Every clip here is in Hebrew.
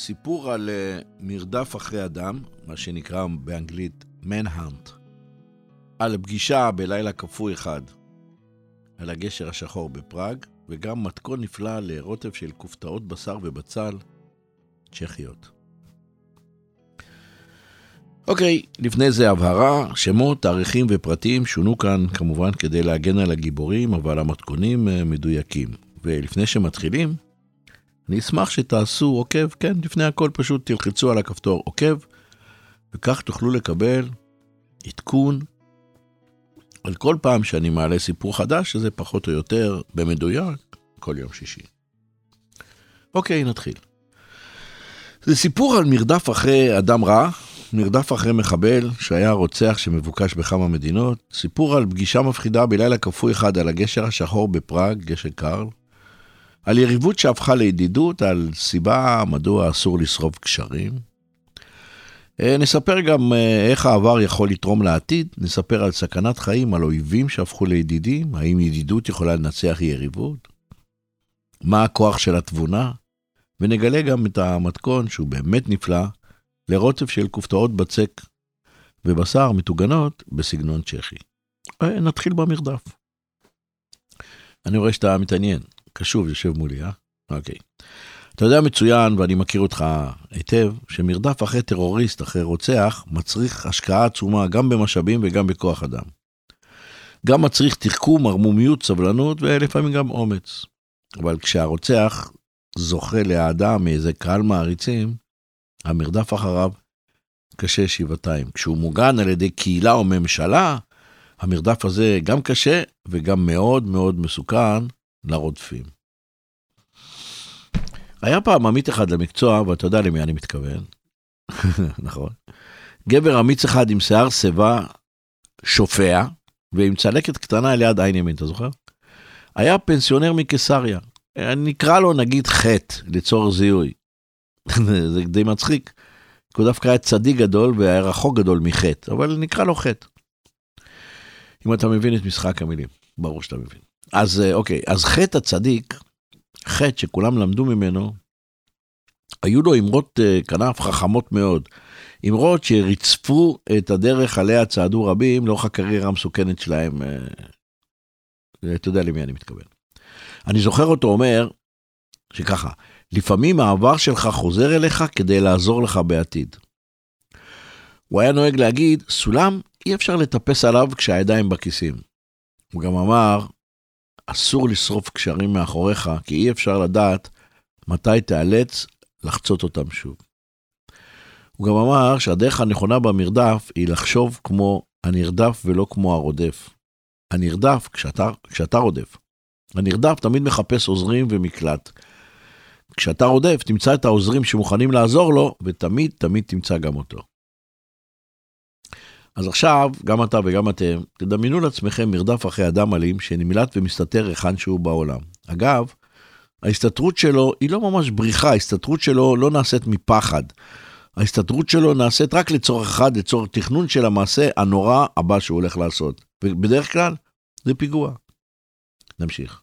סיפור על uh, מרדף אחרי אדם, מה שנקרא באנגלית מנהאנט, על פגישה בלילה כפוי אחד, על הגשר השחור בפראג, וגם מתכון נפלא לרוטב של כופתאות בשר ובצל צ'כיות. אוקיי, לפני זה הבהרה, שמות, תאריכים ופרטים שונו כאן כמובן כדי להגן על הגיבורים, אבל המתכונים uh, מדויקים. ולפני שמתחילים, אני אשמח שתעשו עוקב, כן, לפני הכל פשוט תלחצו על הכפתור עוקב, וכך תוכלו לקבל עדכון על כל פעם שאני מעלה סיפור חדש, שזה פחות או יותר במדויק כל יום שישי. אוקיי, נתחיל. זה סיפור על מרדף אחרי אדם רע, מרדף אחרי מחבל שהיה רוצח שמבוקש בכמה מדינות, סיפור על פגישה מפחידה בלילה כפוי אחד על הגשר השחור בפראג, גשר קרל, על יריבות שהפכה לידידות, על סיבה מדוע אסור לשרוף קשרים. אה, נספר גם אה, איך העבר יכול לתרום לעתיד, נספר על סכנת חיים, על אויבים שהפכו לידידים, האם ידידות יכולה לנצח יריבות, מה הכוח של התבונה, ונגלה גם את המתכון, שהוא באמת נפלא, לרוטב של כופתאות בצק ובשר מטוגנות בסגנון צ'כי. אה, נתחיל במרדף. אני רואה שאתה מתעניין. קשוב, יושב מולי, אה? אוקיי. אתה יודע מצוין, ואני מכיר אותך היטב, שמרדף אחרי טרוריסט, אחרי רוצח, מצריך השקעה עצומה גם במשאבים וגם בכוח אדם. גם מצריך תחכום, ערמומיות, סבלנות ולפעמים גם אומץ. אבל כשהרוצח זוכה לאהדה מאיזה קהל מעריצים, המרדף אחריו קשה שבעתיים. כשהוא מוגן על ידי קהילה או ממשלה, המרדף הזה גם קשה וגם מאוד מאוד מסוכן, לרודפים. היה פעם עמית אחד למקצוע, ואתה יודע למי אני מתכוון, נכון? גבר אמיץ אחד עם שיער שיבה שופע, ועם צלקת קטנה ליד עין ימין, אתה זוכר? היה פנסיונר מקיסריה. נקרא לו נגיד חטא, לצורך זיהוי. זה די מצחיק. הוא דווקא היה צדיק גדול והיה רחוק גדול מחטא, אבל נקרא לו חטא. אם אתה מבין את משחק המילים, ברור שאתה מבין. אז אה, אוקיי, אז חטא הצדיק, חטא שכולם למדו ממנו, היו לו אמרות אה, כנף חכמות מאוד. אמרות שריצפו את הדרך עליה צעדו רבים לאורך הקריירה המסוכנת שלהם. אה, אתה יודע למי אני מתכוון. אני זוכר אותו אומר שככה, לפעמים העבר שלך חוזר אליך כדי לעזור לך בעתיד. הוא היה נוהג להגיד, סולם אי אפשר לטפס עליו כשהידיים בכיסים. הוא גם אמר, אסור לשרוף קשרים מאחוריך, כי אי אפשר לדעת מתי תיאלץ לחצות אותם שוב. הוא גם אמר שהדרך הנכונה במרדף היא לחשוב כמו הנרדף ולא כמו הרודף. הנרדף כשאתה, כשאתה רודף. הנרדף תמיד מחפש עוזרים ומקלט. כשאתה רודף, תמצא את העוזרים שמוכנים לעזור לו, ותמיד תמיד תמצא גם אותו. אז עכשיו, גם אתה וגם אתם, תדמיינו לעצמכם מרדף אחרי אדם אלים שנמלט ומסתתר היכן שהוא בעולם. אגב, ההסתתרות שלו היא לא ממש בריחה, ההסתתרות שלו לא נעשית מפחד. ההסתתרות שלו נעשית רק לצורך אחד, לצורך תכנון של המעשה הנורא הבא שהוא הולך לעשות. ובדרך כלל, זה פיגוע. נמשיך.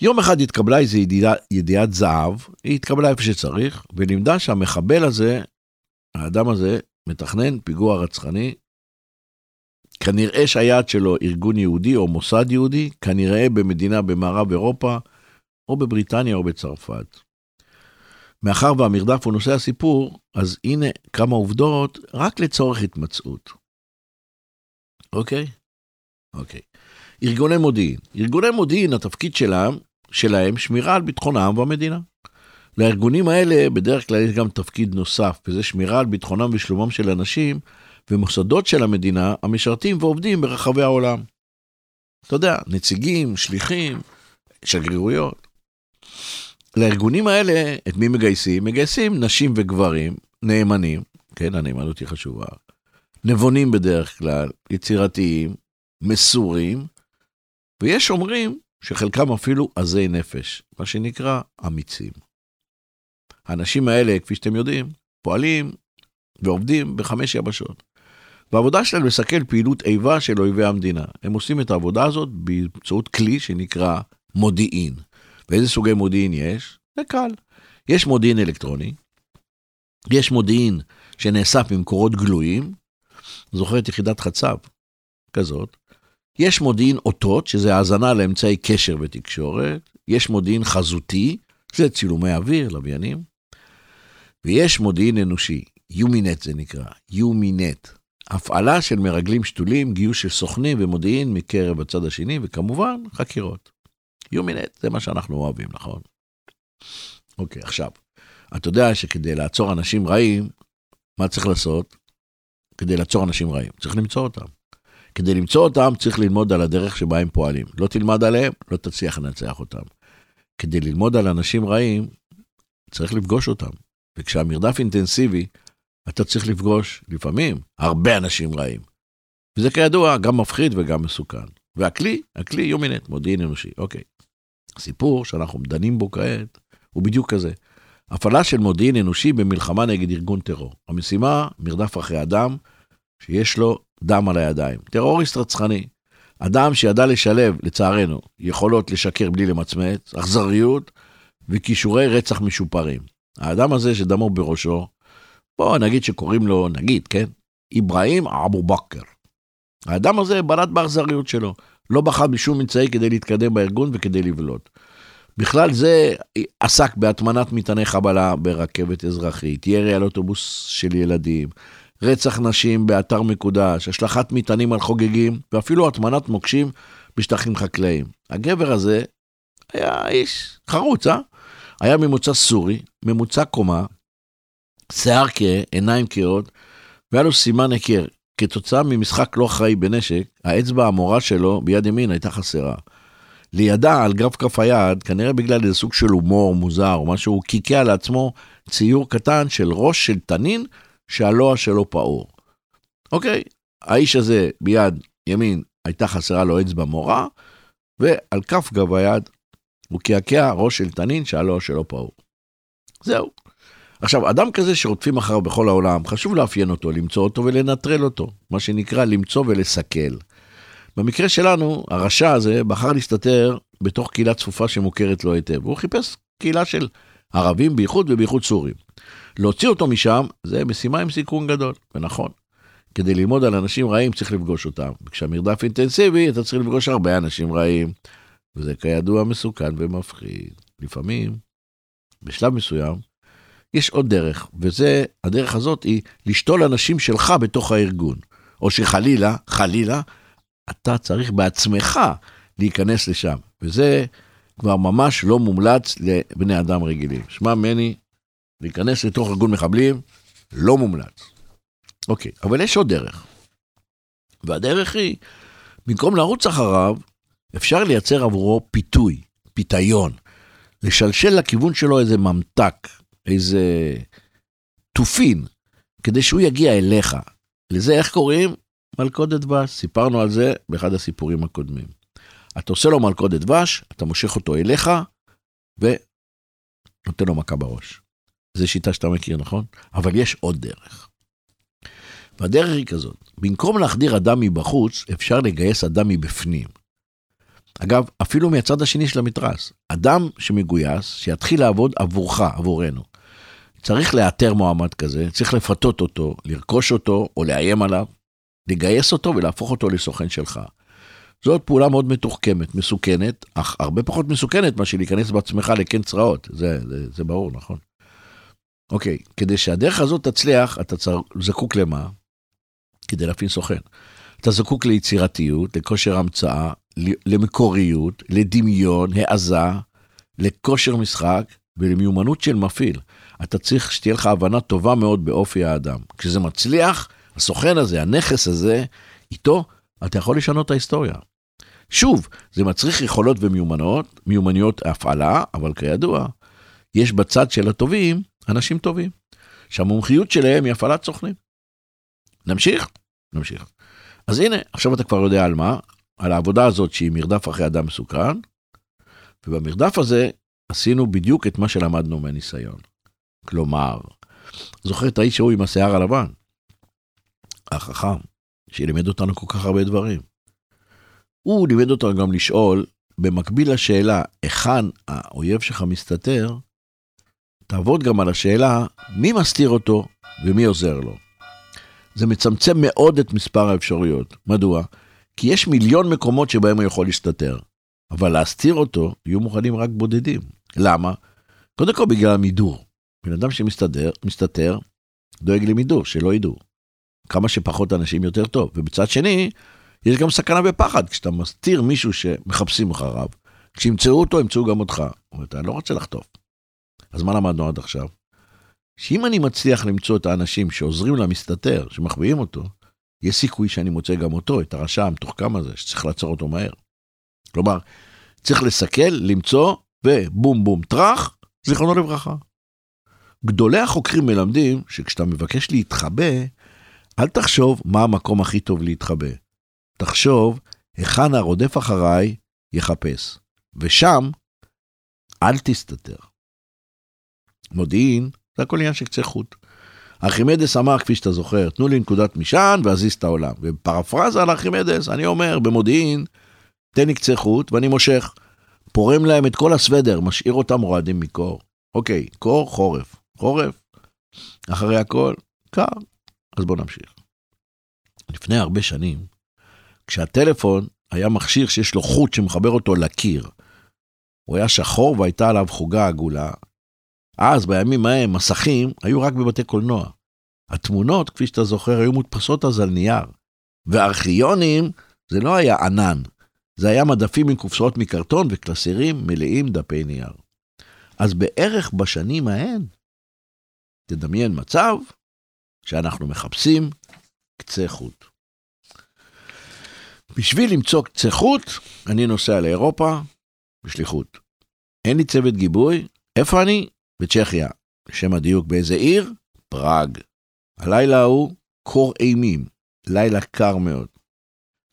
יום אחד התקבלה איזו ידיעה, ידיעת זהב, היא התקבלה איפה שצריך, ולימדה שהמחבל הזה, האדם הזה, מתכנן פיגוע רצחני. כנראה שהיעד שלו ארגון יהודי או מוסד יהודי, כנראה במדינה במערב אירופה, או בבריטניה או בצרפת. מאחר והמרדף הוא נושא הסיפור, אז הנה כמה עובדות רק לצורך התמצאות. אוקיי? אוקיי. ארגוני מודיעין. ארגוני מודיעין, התפקיד שלהם, שלהם שמירה על ביטחונם והמדינה. לארגונים האלה בדרך כלל יש גם תפקיד נוסף, וזה שמירה על ביטחונם ושלומם של אנשים ומוסדות של המדינה המשרתים ועובדים ברחבי העולם. אתה יודע, נציגים, שליחים, שגרירויות. לארגונים האלה, את מי מגייסים? מגייסים נשים וגברים, נאמנים, כן, הנאמנות היא חשובה, נבונים בדרך כלל, יצירתיים, מסורים, ויש אומרים שחלקם אפילו עזי נפש, מה שנקרא אמיצים. האנשים האלה, כפי שאתם יודעים, פועלים ועובדים בחמש יבשות. והעבודה שלהם לסכל פעילות איבה של אויבי המדינה. הם עושים את העבודה הזאת באמצעות כלי שנקרא מודיעין. ואיזה סוגי מודיעין יש? זה קל. יש מודיעין אלקטרוני, יש מודיעין שנאסף ממקורות גלויים, זוכר את יחידת חצב כזאת, יש מודיעין אותות, שזה האזנה לאמצעי קשר ותקשורת, יש מודיעין חזותי, זה צילומי אוויר, לוויינים, ויש מודיעין אנושי, יומינט זה נקרא, יומינט. הפעלה של מרגלים שתולים, גיוס של סוכנים ומודיעין מקרב הצד השני, וכמובן, חקירות. יומינט זה מה שאנחנו אוהבים, נכון? אוקיי, עכשיו, אתה יודע שכדי לעצור אנשים רעים, מה צריך לעשות? כדי לעצור אנשים רעים, צריך למצוא אותם. כדי למצוא אותם צריך ללמוד על הדרך שבה הם פועלים. לא תלמד עליהם, לא תצליח לנצח אותם. כדי ללמוד על אנשים רעים, צריך לפגוש אותם. וכשהמרדף אינטנסיבי, אתה צריך לפגוש לפעמים הרבה אנשים רעים. וזה כידוע גם מפחיד וגם מסוכן. והכלי, הכלי יומינט, מודיעין אנושי, אוקיי. הסיפור שאנחנו דנים בו כעת הוא בדיוק כזה. הפעלה של מודיעין אנושי במלחמה נגד ארגון טרור. המשימה, מרדף אחרי אדם שיש לו דם על הידיים. טרוריסט רצחני. אדם שידע לשלב, לצערנו, יכולות לשקר בלי למצמץ, אכזריות וכישורי רצח משופרים. האדם הזה שדמו בראשו, בוא נגיד שקוראים לו, נגיד, כן, אברהים אבו בכר. האדם הזה בלט באכזריות שלו, לא בחר בשום אמצעי כדי להתקדם בארגון וכדי לבלוט. בכלל זה עסק בהטמנת מטעני חבלה ברכבת אזרחית, ירי על אוטובוס של ילדים, רצח נשים באתר מקודש, השלכת מטענים על חוגגים, ואפילו הטמנת מוקשים בשטחים חקלאיים. הגבר הזה היה איש חרוץ, אה? היה ממוצא סורי, ממוצע קומה, שיער כהה, עיניים כהות, והיה לו סימן היכר. כתוצאה ממשחק לא אחראי בנשק, האצבע המורה שלו ביד ימין הייתה חסרה. לידה, על גרף כף היד, כנראה בגלל איזה סוג של הומור מוזר או משהו, הוא קיקע לעצמו ציור קטן של ראש של תנין שהלוע שלו פעור. אוקיי, האיש הזה ביד ימין הייתה חסרה לו אצבע מורה, ועל כף גב היד הוא קעקע ראש של תנין שהלוע שלו פעור. זהו. עכשיו, אדם כזה שרודפים אחריו בכל העולם, חשוב לאפיין אותו, למצוא אותו ולנטרל אותו, מה שנקרא למצוא ולסכל. במקרה שלנו, הרשע הזה בחר להסתתר בתוך קהילה צפופה שמוכרת לו היטב, והוא חיפש קהילה של ערבים בייחוד ובייחוד סורים. להוציא אותו משם זה משימה עם סיכון גדול, ונכון. כדי ללמוד על אנשים רעים צריך לפגוש אותם. וכשהמרדף אינטנסיבי אתה צריך לפגוש הרבה אנשים רעים, וזה כידוע מסוכן ומפחיד. לפעמים, בשלב מסוים, יש עוד דרך, וזה, הדרך הזאת היא לשתול אנשים שלך בתוך הארגון. או שחלילה, חלילה, אתה צריך בעצמך להיכנס לשם. וזה כבר ממש לא מומלץ לבני אדם רגילים. שמע ממני, להיכנס לתוך ארגון מחבלים, לא מומלץ. אוקיי, אבל יש עוד דרך. והדרך היא, במקום לרוץ אחריו, אפשר לייצר עבורו פיתוי, פיתיון. לשלשל לכיוון שלו איזה ממתק, איזה תופין, כדי שהוא יגיע אליך. לזה איך קוראים? מלכודת דבש. סיפרנו על זה באחד הסיפורים הקודמים. אתה עושה לו מלכודת דבש, אתה מושך אותו אליך, ונותן לו מכה בראש. זו שיטה שאתה מכיר, נכון? אבל יש עוד דרך. והדרך היא כזאת, במקום להחדיר אדם מבחוץ, אפשר לגייס אדם מבפנים. אגב, אפילו מהצד השני של המתרס, אדם שמגויס, שיתחיל לעבוד עבורך, עבורנו. צריך לאתר מועמד כזה, צריך לפתות אותו, לרכוש אותו או לאיים עליו, לגייס אותו ולהפוך אותו לסוכן שלך. זאת פעולה מאוד מתוחכמת, מסוכנת, אך הרבה פחות מסוכנת מאשר להיכנס בעצמך לקן צרעות, זה, זה, זה ברור, נכון? אוקיי, כדי שהדרך הזאת תצליח, אתה צר... זקוק למה? כדי להפעיל סוכן. אתה זקוק ליצירתיות, לכושר המצאה, למקוריות, לדמיון, העזה, לכושר משחק ולמיומנות של מפעיל. אתה צריך שתהיה לך הבנה טובה מאוד באופי האדם. כשזה מצליח, הסוכן הזה, הנכס הזה, איתו אתה יכול לשנות את ההיסטוריה. שוב, זה מצריך יכולות ומיומנויות, מיומנויות הפעלה, אבל כידוע, יש בצד של הטובים אנשים טובים, שהמומחיות שלהם היא הפעלת סוכנים. נמשיך? נמשיך. אז הנה, עכשיו אתה כבר יודע על מה, על העבודה הזאת שהיא מרדף אחרי אדם מסוכן, ובמרדף הזה עשינו בדיוק את מה שלמדנו מהניסיון. כלומר, זוכר את האיש ההוא עם השיער הלבן? החכם, שלימד אותנו כל כך הרבה דברים. הוא לימד אותנו גם לשאול, במקביל לשאלה היכן האויב שלך מסתתר, תעבוד גם על השאלה מי מסתיר אותו ומי עוזר לו. זה מצמצם מאוד את מספר האפשרויות. מדוע? כי יש מיליון מקומות שבהם הוא יכול להסתתר, אבל להסתיר אותו יהיו מוכנים רק בודדים. למה? קודם כל בגלל המידור. בן אדם שמסתדר, מסתתר, דואג למידור, שלא ידעו. כמה שפחות אנשים יותר טוב. ובצד שני, יש גם סכנה ופחד, כשאתה מסתיר מישהו שמחפשים אחריו, כשימצאו אותו, ימצאו גם אותך. אתה לא רוצה לחטוף. אז מה למדנו עד עכשיו? שאם אני מצליח למצוא את האנשים שעוזרים למסתתר, שמחביאים אותו, יש סיכוי שאני מוצא גם אותו, את הרשע המתוחכם הזה, שצריך לעצור אותו מהר. כלומר, צריך לסכל, למצוא, ובום בום טראח, זיכרונו לברכה. גדולי החוקרים מלמדים שכשאתה מבקש להתחבא, אל תחשוב מה המקום הכי טוב להתחבא. תחשוב היכן הרודף אחריי יחפש, ושם אל תסתתר. מודיעין זה הכל עניין של קצה חוט. ארכימדס אמר, כפי שאתה זוכר, תנו לי נקודת משען ואזיז את העולם. ובפרפרזה על ארכימדס, אני אומר, במודיעין, תן לי קצה חוט ואני מושך. פורם להם את כל הסוודר, משאיר אותם רועדים מקור. אוקיי, קור, חורף. חורף, אחרי הכל, קר. אז בואו נמשיך. לפני הרבה שנים, כשהטלפון היה מכשיר שיש לו חוט שמחבר אותו לקיר, הוא היה שחור והייתה עליו חוגה עגולה, אז, בימים ההם, מסכים היו רק בבתי קולנוע. התמונות, כפי שאתה זוכר, היו מודפסות אז על נייר. וארכיונים, זה לא היה ענן, זה היה מדפים עם קופסאות מקרטון וקלסרים מלאים דפי נייר. אז בערך בשנים ההן, תדמיין מצב שאנחנו מחפשים קצה חוט. בשביל למצוא קצה חוט, אני נוסע לאירופה בשליחות. אין לי צוות גיבוי, איפה אני? בצ'כיה. שם הדיוק באיזה עיר? פראג. הלילה ההוא קור אימים, לילה קר מאוד.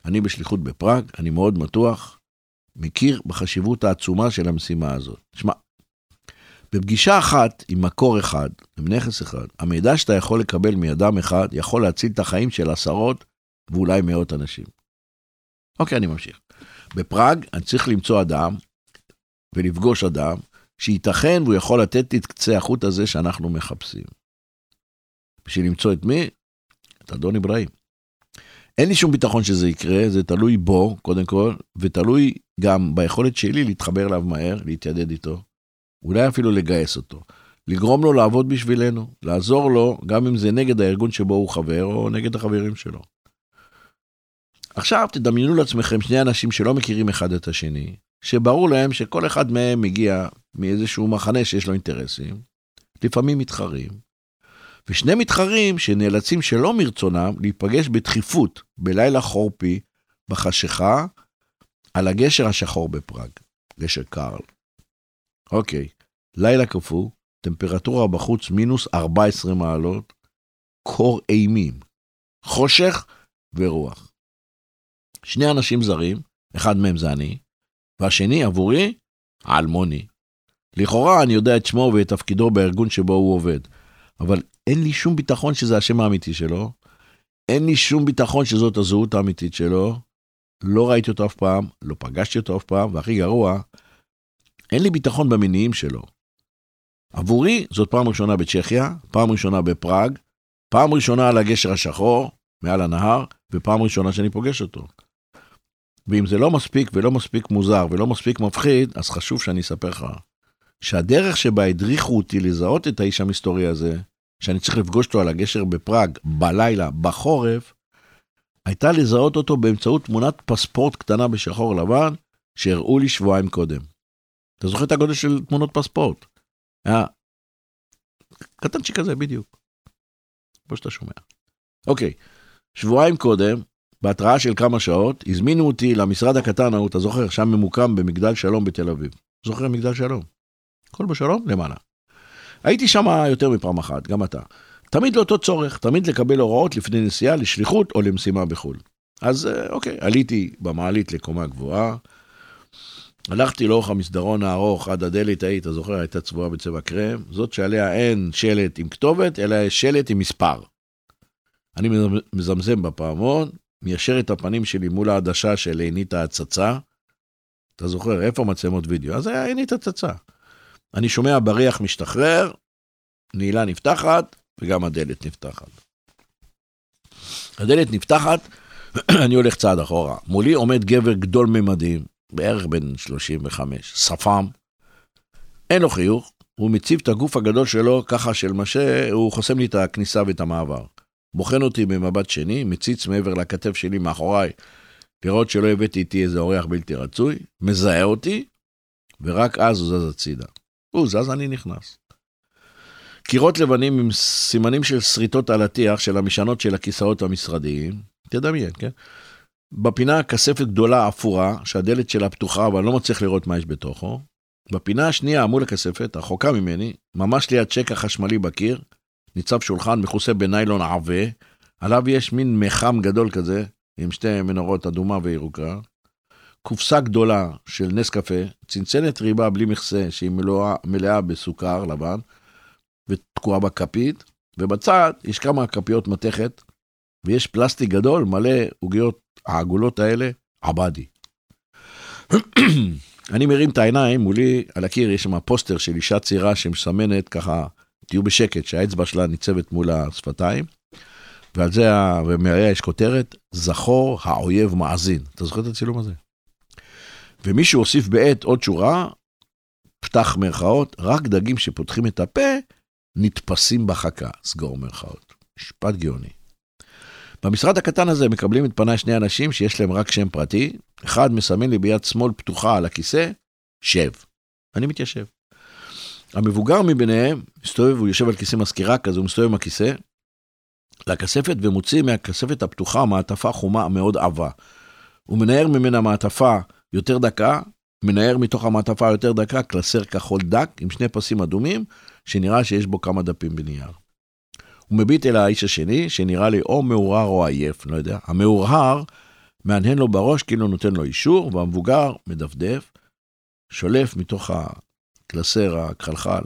אני בשליחות בפראג, אני מאוד מתוח, מכיר בחשיבות העצומה של המשימה הזאת. שמע, בפגישה אחת עם מקור אחד, עם נכס אחד, המידע שאתה יכול לקבל מאדם אחד יכול להציל את החיים של עשרות ואולי מאות אנשים. אוקיי, אני ממשיך. בפראג אני צריך למצוא אדם ולפגוש אדם שייתכן והוא יכול לתת את קצה החוט הזה שאנחנו מחפשים. בשביל למצוא את מי? את אדון אברהים. אין לי שום ביטחון שזה יקרה, זה תלוי בו, קודם כל, ותלוי גם ביכולת שלי להתחבר אליו מהר, להתיידד איתו, אולי אפילו לגייס אותו, לגרום לו לעבוד בשבילנו, לעזור לו, גם אם זה נגד הארגון שבו הוא חבר, או נגד החברים שלו. עכשיו תדמיינו לעצמכם שני אנשים שלא מכירים אחד את השני, שברור להם שכל אחד מהם מגיע מאיזשהו מחנה שיש לו אינטרסים, לפעמים מתחרים, ושני מתחרים שנאלצים שלא מרצונם להיפגש בדחיפות בלילה חורפי, בחשיכה, על הגשר השחור בפראג, גשר קרל. אוקיי, לילה קפוא, טמפרטורה בחוץ מינוס 14 מעלות, קור אימים, חושך ורוח. שני אנשים זרים, אחד מהם זה אני, והשני עבורי, האלמוני. לכאורה אני יודע את שמו ואת תפקידו בארגון שבו הוא עובד, אבל אין לי שום ביטחון שזה השם האמיתי שלו, אין לי שום ביטחון שזאת הזהות האמיתית שלו, לא ראיתי אותו אף פעם, לא פגשתי אותו אף פעם, והכי גרוע, אין לי ביטחון במניעים שלו. עבורי זאת פעם ראשונה בצ'כיה, פעם ראשונה בפראג, פעם ראשונה על הגשר השחור, מעל הנהר, ופעם ראשונה שאני פוגש אותו. ואם זה לא מספיק ולא מספיק מוזר ולא מספיק מפחיד, אז חשוב שאני אספר לך שהדרך שבה הדריכו אותי לזהות את האיש המסתורי הזה, שאני צריך לפגוש אותו על הגשר בפראג, בלילה, בחורף, הייתה לזהות אותו באמצעות תמונת פספורט קטנה בשחור לבן, שהראו לי שבועיים קודם. אתה זוכר את הגודל של תמונות פספורט? היה קטנצ'יק כזה בדיוק. כמו שאתה שומע. אוקיי, שבועיים קודם, בהתראה של כמה שעות, הזמינו אותי למשרד הקטן ההוא, אתה זוכר, שם ממוקם במגדל שלום בתל אביב. זוכר מגדל שלום? הכל בשלום? למעלה. הייתי שם יותר מפעם אחת, גם אתה. תמיד לאותו צורך, תמיד לקבל הוראות לפני נסיעה לשליחות או למשימה בחו"ל. אז אה, אוקיי, עליתי במעלית לקומה גבוהה, הלכתי לאורך המסדרון הארוך עד הדלת ההיא, אתה זוכר, הייתה צבועה בצבע קרם, זאת שעליה אין שלט עם כתובת, אלא שלט עם מספר. אני מזמזם בפעמון, מיישר את הפנים שלי מול העדשה של עינית ההצצה. אתה זוכר, איפה מצלמות וידאו? אז היה עינית הצצה. אני שומע בריח משתחרר, נעילה נפתחת, וגם הדלת נפתחת. הדלת נפתחת, אני הולך צעד אחורה. מולי עומד גבר גדול ממדים, בערך בן 35, שפם. אין לו חיוך, הוא מציב את הגוף הגדול שלו ככה של משה, הוא חוסם לי את הכניסה ואת המעבר. בוחן אותי במבט שני, מציץ מעבר לכתף שלי מאחוריי, לראות שלא הבאתי איתי איזה אורח בלתי רצוי, מזהה אותי, ורק אז הוא זז הצידה. הוא זז, אני נכנס. קירות לבנים עם סימנים של שריטות על הטיח של המשענות של הכיסאות המשרדיים, תדמיין, כן? בפינה כספת גדולה אפורה, שהדלת שלה פתוחה, אבל אני לא מצליח לראות מה יש בתוכו. בפינה השנייה, מול הכספת, רחוקה ממני, ממש ליד צ'ק החשמלי בקיר, ניצב שולחן מכוסה בניילון עבה, עליו יש מין מחם גדול כזה, עם שתי מנורות אדומה וירוקה. קופסה גדולה של נס קפה, צנצנת ריבה בלי מכסה, שהיא מלואה, מלאה בסוכר לבן, ותקועה בכפית, ובצד יש כמה כפיות מתכת, ויש פלסטיק גדול מלא עוגיות העגולות האלה, עבדי. אני מרים את העיניים, מולי על הקיר יש שם פוסטר של אישה צעירה שמסמנת ככה, תהיו בשקט, שהאצבע שלה ניצבת מול השפתיים, ועל זה, ומעליה יש כותרת, זכור האויב מאזין. אתה זוכר את הצילום הזה? ומישהו הוסיף בעת עוד שורה, פתח מירכאות, רק דגים שפותחים את הפה נתפסים בחכה, סגור מירכאות. משפט גאוני. במשרד הקטן הזה מקבלים את פניי שני אנשים שיש להם רק שם פרטי, אחד מסמן לי ביד שמאל פתוחה על הכיסא, שב. אני מתיישב. המבוגר מביניהם מסתובב, הוא יושב על כיסא מזכירה כזה, הוא מסתובב עם הכיסא לכספת ומוציא מהכספת הפתוחה מעטפה חומה מאוד עבה. הוא מנער ממנה מעטפה יותר דקה, מנער מתוך המעטפה יותר דקה קלסר כחול דק עם שני פסים אדומים, שנראה שיש בו כמה דפים בנייר. הוא מביט אל האיש השני, שנראה לי או מעורער או עייף, לא יודע. המעורער מהנהן לו בראש כאילו נותן לו אישור, והמבוגר מדפדף, שולף מתוך הקלסר הכחלחל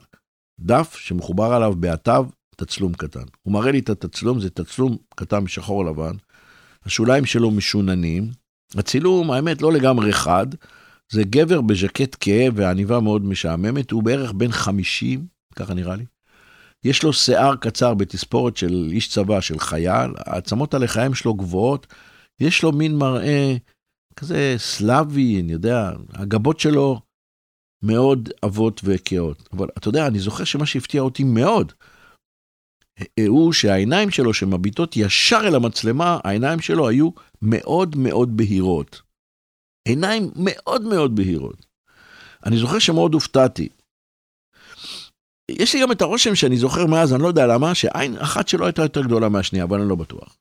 דף שמחובר עליו בעטיו תצלום קטן. הוא מראה לי את התצלום, זה תצלום קטן משחור לבן, השוליים שלו משוננים, הצילום, האמת, לא לגמרי חד, זה גבר בז'קט כהה ועניבה מאוד משעממת, הוא בערך בן 50, ככה נראה לי. יש לו שיער קצר בתספורת של איש צבא, של חייל, העצמות הלחיים שלו גבוהות, יש לו מין מראה כזה סלאבי, אני יודע, הגבות שלו מאוד עבות וכאות. אבל אתה יודע, אני זוכר שמה שהפתיע אותי מאוד, הוא שהעיניים שלו שמביטות ישר אל המצלמה, העיניים שלו היו מאוד מאוד בהירות. עיניים מאוד מאוד בהירות. אני זוכר שמאוד הופתעתי. יש לי גם את הרושם שאני זוכר מאז, אני לא יודע למה, שעין אחת שלו הייתה יותר גדולה מהשנייה, אבל אני לא בטוח.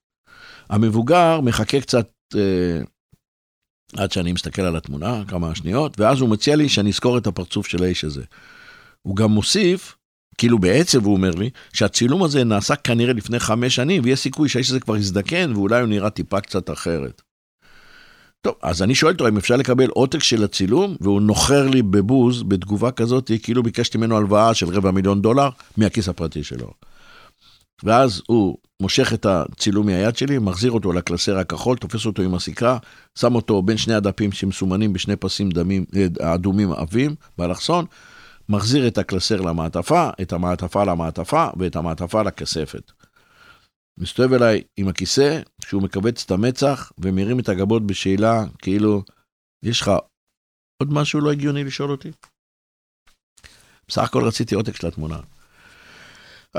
המבוגר מחכה קצת אה, עד שאני מסתכל על התמונה, כמה שניות, ואז הוא מציע לי שאני אזכור את הפרצוף של האיש הזה. הוא גם מוסיף, כאילו בעצב הוא אומר לי, שהצילום הזה נעשה כנראה לפני חמש שנים, ויש סיכוי שהאיש הזה כבר הזדקן, ואולי הוא נראה טיפה קצת אחרת. טוב, אז אני שואל אותו אם אפשר לקבל עותק של הצילום, והוא נוחר לי בבוז, בתגובה כזאת, כאילו ביקשתי ממנו הלוואה של רבע מיליון דולר מהכיס הפרטי שלו. ואז הוא מושך את הצילום מהיד שלי, מחזיר אותו לקלסר הכחול, תופס אותו עם הסיכה, שם אותו בין שני הדפים שמסומנים בשני פסים דמים, אה, אדומים עבים באלכסון, מחזיר את הקלסר למעטפה, את המעטפה למעטפה ואת המעטפה לכספת. מסתובב אליי עם הכיסא, שהוא מכווץ את המצח ומרים את הגבות בשאלה, כאילו, יש לך עוד משהו לא הגיוני לשאול אותי? בסך הכל רציתי עותק של התמונה.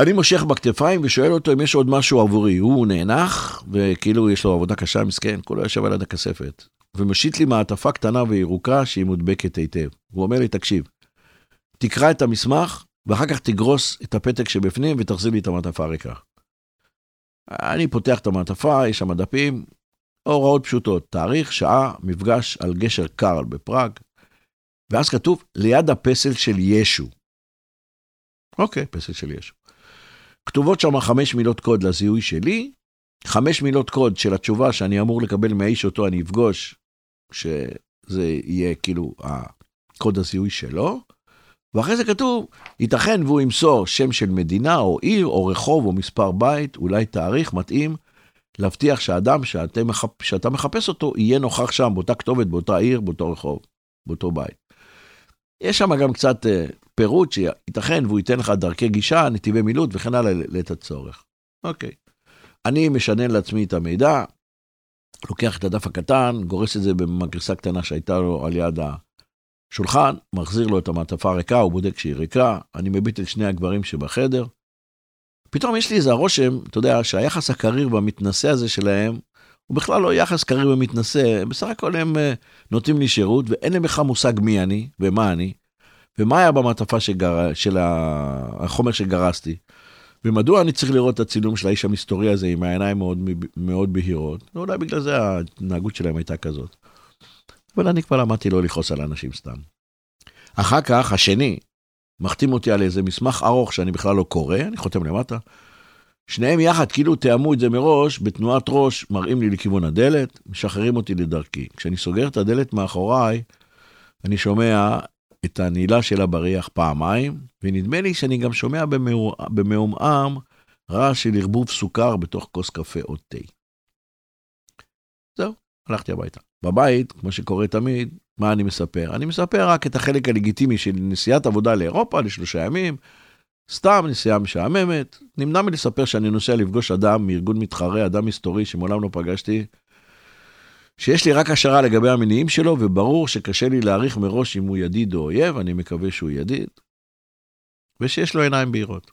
אני מושך בכתפיים ושואל אותו אם יש עוד משהו עבורי. הוא נאנח, וכאילו יש לו עבודה קשה, מסכן, כולו יושב על יד הכספת. ומושיט לי מעטפה קטנה וירוקה שהיא מודבקת היטב. הוא אומר לי, תקשיב, תקרא את המסמך, ואחר כך תגרוס את הפתק שבפנים ותחזיר לי את המעטפה הריקה. אני פותח את המעטפה, יש שם דפים, הוראות פשוטות, תאריך, שעה, מפגש על גשר קרל בפראג, ואז כתוב ליד הפסל של ישו. אוקיי, פסל של ישו. כתובות שם חמש מילות קוד לזיהוי שלי, חמש מילות קוד של התשובה שאני אמור לקבל מהאיש אותו אני אפגוש, שזה יהיה כאילו הקוד הזיהוי שלו, ואחרי זה כתוב, ייתכן והוא ימסור שם של מדינה או עיר או רחוב או מספר בית, אולי תאריך מתאים, להבטיח שהאדם שאתה, מחפ... שאתה מחפש אותו יהיה נוכח שם באותה כתובת, באותה עיר, באותו רחוב, באותו בית. יש שם גם קצת uh, פירוט שייתכן והוא ייתן לך דרכי גישה, נתיבי מילוט וכן הלאה לעת הצורך. אוקיי. אני משנן לעצמי את המידע, לוקח את הדף הקטן, גורס את זה במגרסה קטנה שהייתה לו על יד השולחן, מחזיר לו את המעטפה הריקה, הוא בודק שהיא ריקה, אני מביט את שני הגברים שבחדר. פתאום יש לי איזה רושם, אתה יודע, שהיחס הקריר והמתנשא הזה שלהם, הוא בכלל לא יחס קריר ומתנשא, בסך הכל הם uh, נותנים לי שירות, ואין להם בכלל מושג מי אני ומה אני, ומה היה במעטפה שגר... של החומר שגרסתי. ומדוע אני צריך לראות את הצילום של האיש המסתורי הזה עם העיניים מאוד, מאוד בהירות? ואולי בגלל זה ההתנהגות שלהם הייתה כזאת. אבל אני כבר למדתי לא לכעוס על אנשים סתם. אחר כך, השני, מחתים אותי על איזה מסמך ארוך שאני בכלל לא קורא, אני חותם למטה. שניהם יחד, כאילו תיאמו את זה מראש, בתנועת ראש, מראים לי לכיוון הדלת, משחררים אותי לדרכי. כשאני סוגר את הדלת מאחוריי, אני שומע את הנעילה של הבריח פעמיים, ונדמה לי שאני גם שומע במעומעם רעש של ערבוב סוכר בתוך כוס קפה או תה. זהו, הלכתי הביתה. בבית, כמו שקורה תמיד, מה אני מספר? אני מספר רק את החלק הלגיטימי של נסיעת עבודה לאירופה לשלושה ימים, סתם נסיעה משעממת. נמנע מלספר שאני נוסע לפגוש אדם מארגון מתחרה, אדם מסתורי שמעולם לא פגשתי, שיש לי רק השערה לגבי המניעים שלו, וברור שקשה לי להעריך מראש אם הוא ידיד או אויב, אני מקווה שהוא ידיד, ושיש לו עיניים בהירות.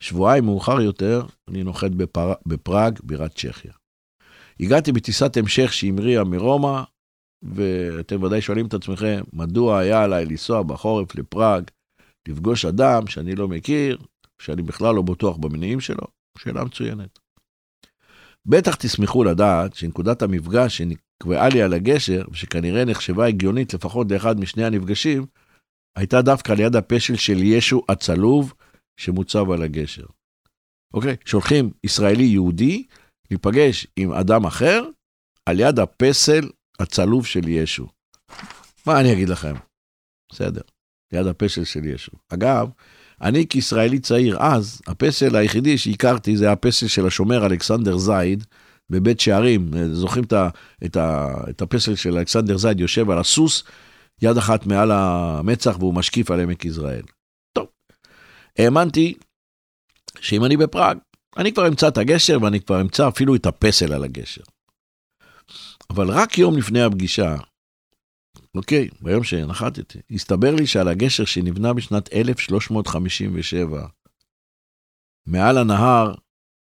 שבועיים מאוחר יותר, אני נוחת בפר... בפראג, בירת צ'כיה. הגעתי בטיסת המשך שהמריאה מרומא, ואתם ודאי שואלים את עצמכם, מדוע היה עליי לנסוע בחורף לפראג, לפגוש אדם שאני לא מכיר, שאני בכלל לא בטוח במניעים שלו? שאלה מצוינת. בטח תשמחו לדעת שנקודת המפגש שנקבעה לי על הגשר, ושכנראה נחשבה הגיונית לפחות לאחד משני הנפגשים, הייתה דווקא ליד הפשל של ישו הצלוב שמוצב על הגשר. אוקיי? שולחים ישראלי יהודי להיפגש עם אדם אחר על יד הפסל הצלוב של ישו. מה אני אגיד לכם? בסדר, ליד הפסל של ישו. אגב, אני כישראלי צעיר אז, הפסל היחידי שהכרתי זה הפסל של השומר אלכסנדר זייד בבית שערים. זוכרים את, ה, את, ה, את הפסל של אלכסנדר זייד יושב על הסוס, יד אחת מעל המצח והוא משקיף על עמק יזרעאל. טוב, האמנתי שאם אני בפראג, אני כבר אמצא את הגשר ואני כבר אמצא אפילו את הפסל על הגשר. אבל רק יום לפני הפגישה, אוקיי, ביום שנחתתי, הסתבר לי שעל הגשר שנבנה בשנת 1357, מעל הנהר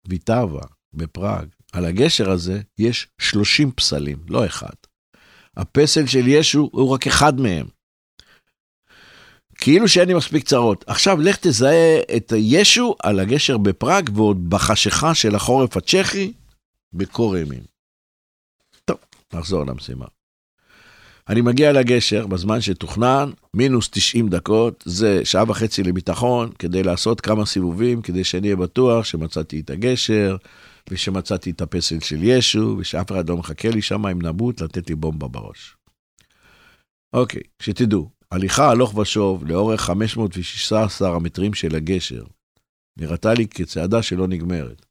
ויטאבה בפראג, על הגשר הזה יש 30 פסלים, לא אחד. הפסל של ישו הוא רק אחד מהם. כאילו שאין לי מספיק צרות. עכשיו לך תזהה את ישו על הגשר בפראג ועוד בחשיכה של החורף הצ'כי בקור ימים. טוב, נחזור למשימה. אני מגיע לגשר בזמן שתוכנן, מינוס 90 דקות, זה שעה וחצי לביטחון, כדי לעשות כמה סיבובים, כדי שאני אהיה בטוח שמצאתי את הגשר, ושמצאתי את הפסל של ישו, ושאף אחד לא מחכה לי שם עם נבוט לתת לי בומבה בראש. אוקיי, שתדעו, הליכה הלוך ושוב לאורך 516 המטרים של הגשר, נראתה לי כצעדה שלא נגמרת.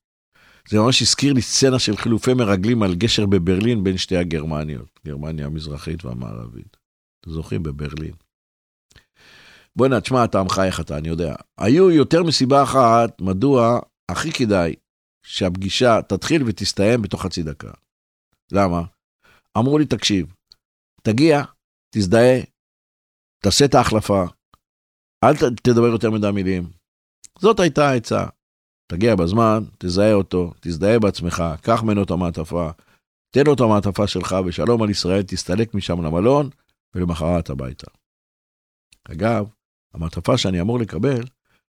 זה ממש הזכיר לי סצנה של חילופי מרגלים על גשר בברלין בין שתי הגרמניות, גרמניה המזרחית והמערבית. זוכרים? בברלין. בוא'נה, תשמע, אתה מחייך אתה, אני יודע. היו יותר מסיבה אחת מדוע הכי כדאי שהפגישה תתחיל ותסתיים בתוך חצי דקה. למה? אמרו לי, תקשיב, תגיע, תזדהה, תעשה את ההחלפה, אל תדבר יותר מדי מילים. זאת הייתה העצה. תגיע בזמן, תזהה אותו, תזדהה בעצמך, קח ממנו את המעטפה, תן לו את המעטפה שלך, ושלום על ישראל, תסתלק משם למלון, ולמחרת הביתה. אגב, המעטפה שאני אמור לקבל,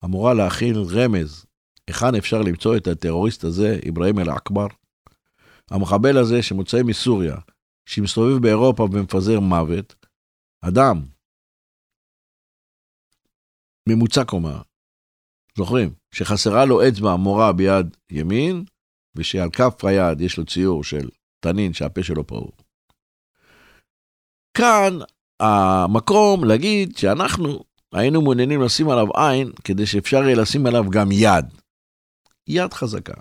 אמורה להכיל רמז, היכן אפשר למצוא את הטרוריסט הזה, אברהים אל-אכבר? המחבל הזה שמוצא מסוריה, שמסתובב באירופה ומפזר מוות, אדם, ממוצע קומה, זוכרים, שחסרה לו אצבע מורה ביד ימין, ושעל כף היד יש לו ציור של תנין שהפה שלו פעור. כאן המקום להגיד שאנחנו היינו מעוניינים לשים עליו עין, כדי שאפשר יהיה לשים עליו גם יד. יד חזקה.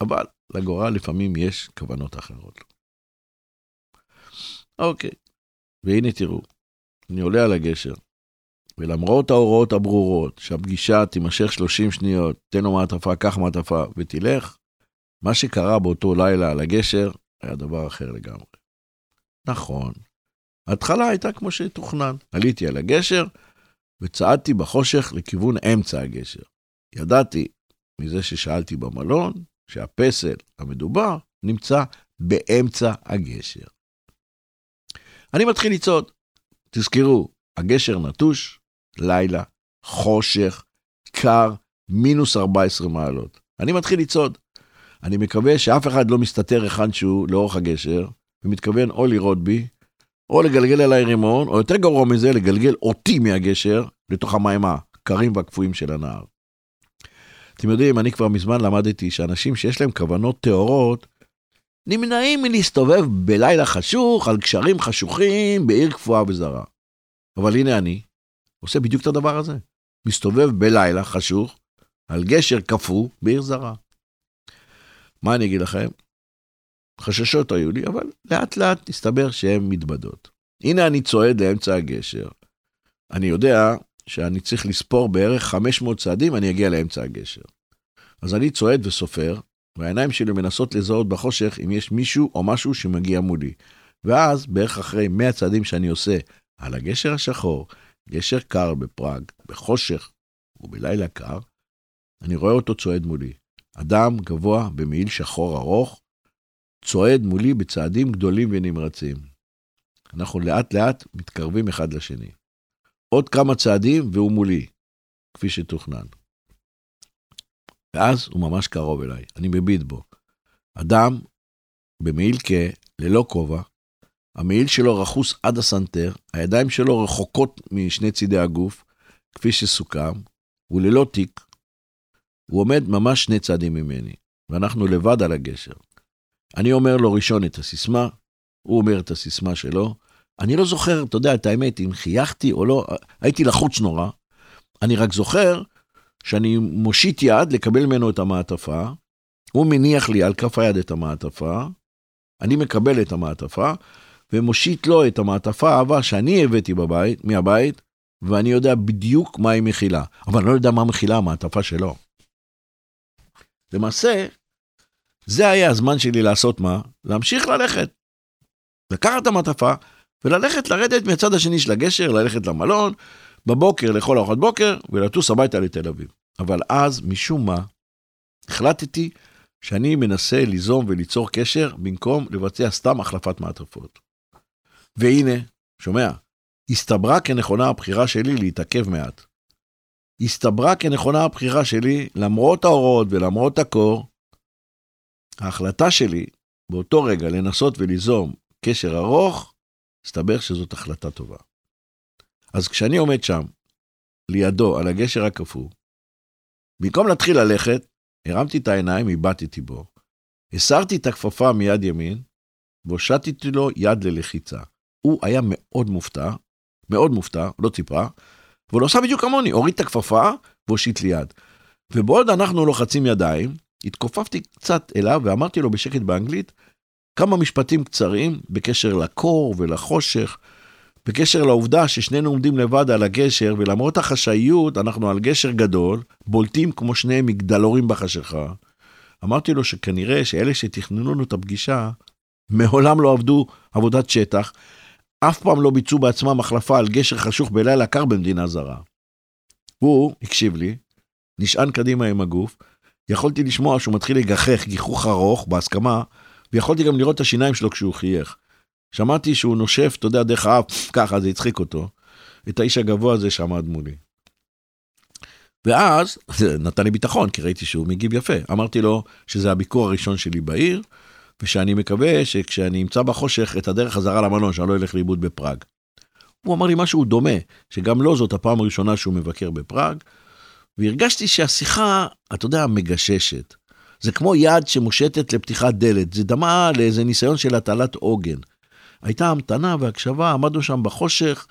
אבל לגורל לפעמים יש כוונות אחרות. אוקיי, והנה תראו, אני עולה על הגשר, ולמרות ההוראות הברורות שהפגישה תימשך 30 שניות, תן לו מעטפה, קח מעטפה ותלך, מה שקרה באותו לילה על הגשר היה דבר אחר לגמרי. נכון, ההתחלה הייתה כמו שתוכנן. עליתי על הגשר וצעדתי בחושך לכיוון אמצע הגשר. ידעתי מזה ששאלתי במלון שהפסל המדובר נמצא באמצע הגשר. אני מתחיל לצעוד. תזכרו, הגשר נטוש, לילה, חושך, קר, מינוס 14 מעלות. אני מתחיל לצעוד. אני מקווה שאף אחד לא מסתתר היכן שהוא לאורך הגשר, ומתכוון או לראות בי, או לגלגל עליי רימון, או יותר גרוע מזה, לגלגל אותי מהגשר לתוך המים הקרים והקפואים של הנהר. אתם יודעים, אני כבר מזמן למדתי שאנשים שיש להם כוונות טהורות, נמנעים מלהסתובב בלילה חשוך על גשרים חשוכים בעיר קפואה וזרה. אבל הנה אני, עושה בדיוק את הדבר הזה. מסתובב בלילה חשוך על גשר קפוא בעיר זרה. מה אני אגיד לכם? חששות היו לי, אבל לאט לאט הסתבר שהן מתבדות. הנה אני צועד לאמצע הגשר. אני יודע שאני צריך לספור בערך 500 צעדים, אני אגיע לאמצע הגשר. אז אני צועד וסופר, והעיניים שלי מנסות לזהות בחושך אם יש מישהו או משהו שמגיע מולי. ואז, בערך אחרי 100 צעדים שאני עושה על הגשר השחור, גשר קר בפראג, בחושך ובלילה קר, אני רואה אותו צועד מולי. אדם גבוה במעיל שחור ארוך, צועד מולי בצעדים גדולים ונמרצים. אנחנו לאט לאט מתקרבים אחד לשני. עוד כמה צעדים והוא מולי, כפי שתוכנן. ואז הוא ממש קרוב אליי, אני מביט בו. אדם במעיל כהה, ללא כובע, המעיל שלו רכוס עד הסנטר, הידיים שלו רחוקות משני צידי הגוף, כפי שסוכם, הוא ללא תיק, הוא עומד ממש שני צעדים ממני, ואנחנו לבד על הגשר. אני אומר לו ראשון את הסיסמה, הוא אומר את הסיסמה שלו. אני לא זוכר, אתה יודע, את האמת, אם חייכתי או לא, הייתי לחוץ נורא. אני רק זוכר שאני מושיט יד לקבל ממנו את המעטפה, הוא מניח לי על כף היד את המעטפה, אני מקבל את המעטפה, ומושיט לו את המעטפה האהבה שאני הבאתי בבית, מהבית, ואני יודע בדיוק מה היא מכילה, אבל אני לא יודע מה מכילה המעטפה שלו. למעשה, זה היה הזמן שלי לעשות מה? להמשיך ללכת. לקחת את המעטפה וללכת לרדת מהצד השני של הגשר, ללכת למלון, בבוקר לאכול ארוחת בוקר ולטוס הביתה לתל אביב. אבל אז, משום מה, החלטתי שאני מנסה ליזום וליצור קשר במקום לבצע סתם החלפת מעטפות. והנה, שומע, הסתברה כנכונה הבחירה שלי להתעכב מעט. הסתברה כנכונה הבחירה שלי, למרות ההוראות ולמרות הקור, ההחלטה שלי באותו רגע לנסות וליזום קשר ארוך, הסתבר שזאת החלטה טובה. אז כשאני עומד שם, לידו, על הגשר הקפוא, במקום להתחיל ללכת, הרמתי את העיניים, הבטתי בו, הסרתי את הכפפה מיד ימין, והושטתי לו יד ללחיצה. הוא היה מאוד מופתע, מאוד מופתע, לא ציפה, אבל הוא עשה בדיוק כמוני, הוריד את הכפפה והושיט לי יד. ובעוד אנחנו לוחצים ידיים, התכופפתי קצת אליו ואמרתי לו בשקט באנגלית כמה משפטים קצרים בקשר לקור ולחושך, בקשר לעובדה ששנינו עומדים לבד על הגשר, ולמרות החשאיות, אנחנו על גשר גדול, בולטים כמו שני מגדלורים בחשיכה. אמרתי לו שכנראה שאלה שתכננו לנו את הפגישה, מעולם לא עבדו עבודת שטח, אף פעם לא ביצעו בעצמם החלפה על גשר חשוך בלילה קר במדינה זרה. הוא הקשיב לי, נשען קדימה עם הגוף, יכולתי לשמוע שהוא מתחיל לגחך גיחוך ארוך בהסכמה, ויכולתי גם לראות את השיניים שלו כשהוא חייך. שמעתי שהוא נושף, אתה יודע, דרך האף, ככה, זה הצחיק אותו. את האיש הגבוה הזה שעמד מולי. ואז, זה נתן לי ביטחון, כי ראיתי שהוא מגיב יפה. אמרתי לו שזה הביקור הראשון שלי בעיר, ושאני מקווה שכשאני אמצא בחושך את הדרך חזרה למלון, שאני לא אלך לאיבוד בפראג. הוא אמר לי משהו דומה, שגם לו זאת הפעם הראשונה שהוא מבקר בפראג, והרגשתי שהשיחה, אתה יודע, מגששת. זה כמו יד שמושטת לפתיחת דלת, זה דמה לאיזה ניסיון של הטלת עוגן. הייתה המתנה והקשבה, עמדנו שם בחושך,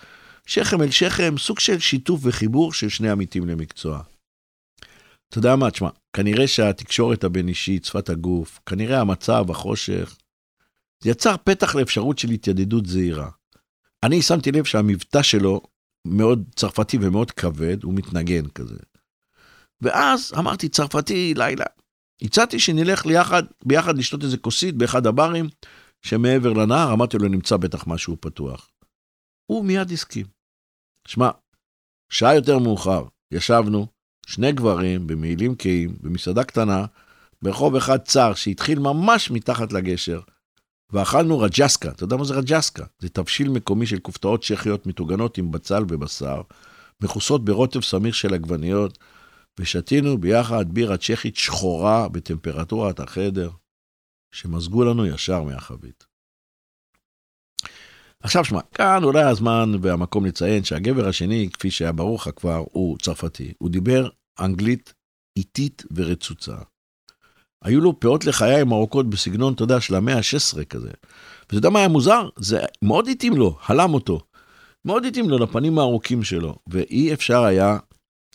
שכם אל שכם, סוג של שיתוף וחיבור של שני עמיתים למקצוע. אתה יודע מה, תשמע, כנראה שהתקשורת הבין-אישית, שפת הגוף, כנראה המצב, החושך, זה יצר פתח לאפשרות של התיידדות זהירה. אני שמתי לב שהמבטא שלו מאוד צרפתי ומאוד כבד, הוא מתנגן כזה. ואז אמרתי, צרפתי, לילה. הצעתי שנלך ליחד, ביחד לשתות איזה כוסית באחד הברים שמעבר לנהר, אמרתי לו, נמצא בטח משהו פתוח. הוא מיד הסכים. שמע, שעה יותר מאוחר, ישבנו, שני גברים במעילים קהים, במסעדה קטנה, ברחוב אחד צר שהתחיל ממש מתחת לגשר, ואכלנו רג'סקה. אתה יודע מה זה רג'סקה? זה תבשיל מקומי של כופתאות צ'כיות מטוגנות עם בצל ובשר, מכוסות ברוטב סמיר של עגבניות, ושתינו ביחד בירה צ'כית שחורה בטמפרטורת החדר, שמזגו לנו ישר מהחבית. עכשיו שמע, כאן אולי הזמן והמקום לציין שהגבר השני, כפי שהיה ברור לך כבר, הוא צרפתי. הוא דיבר אנגלית איטית ורצוצה. היו לו פאות לחיים ארוכות בסגנון, אתה יודע, של המאה ה-16 כזה. ואתה יודע מה היה מוזר? זה מאוד התאים לו, הלם אותו. מאוד התאים לו לפנים הארוכים שלו, ואי אפשר היה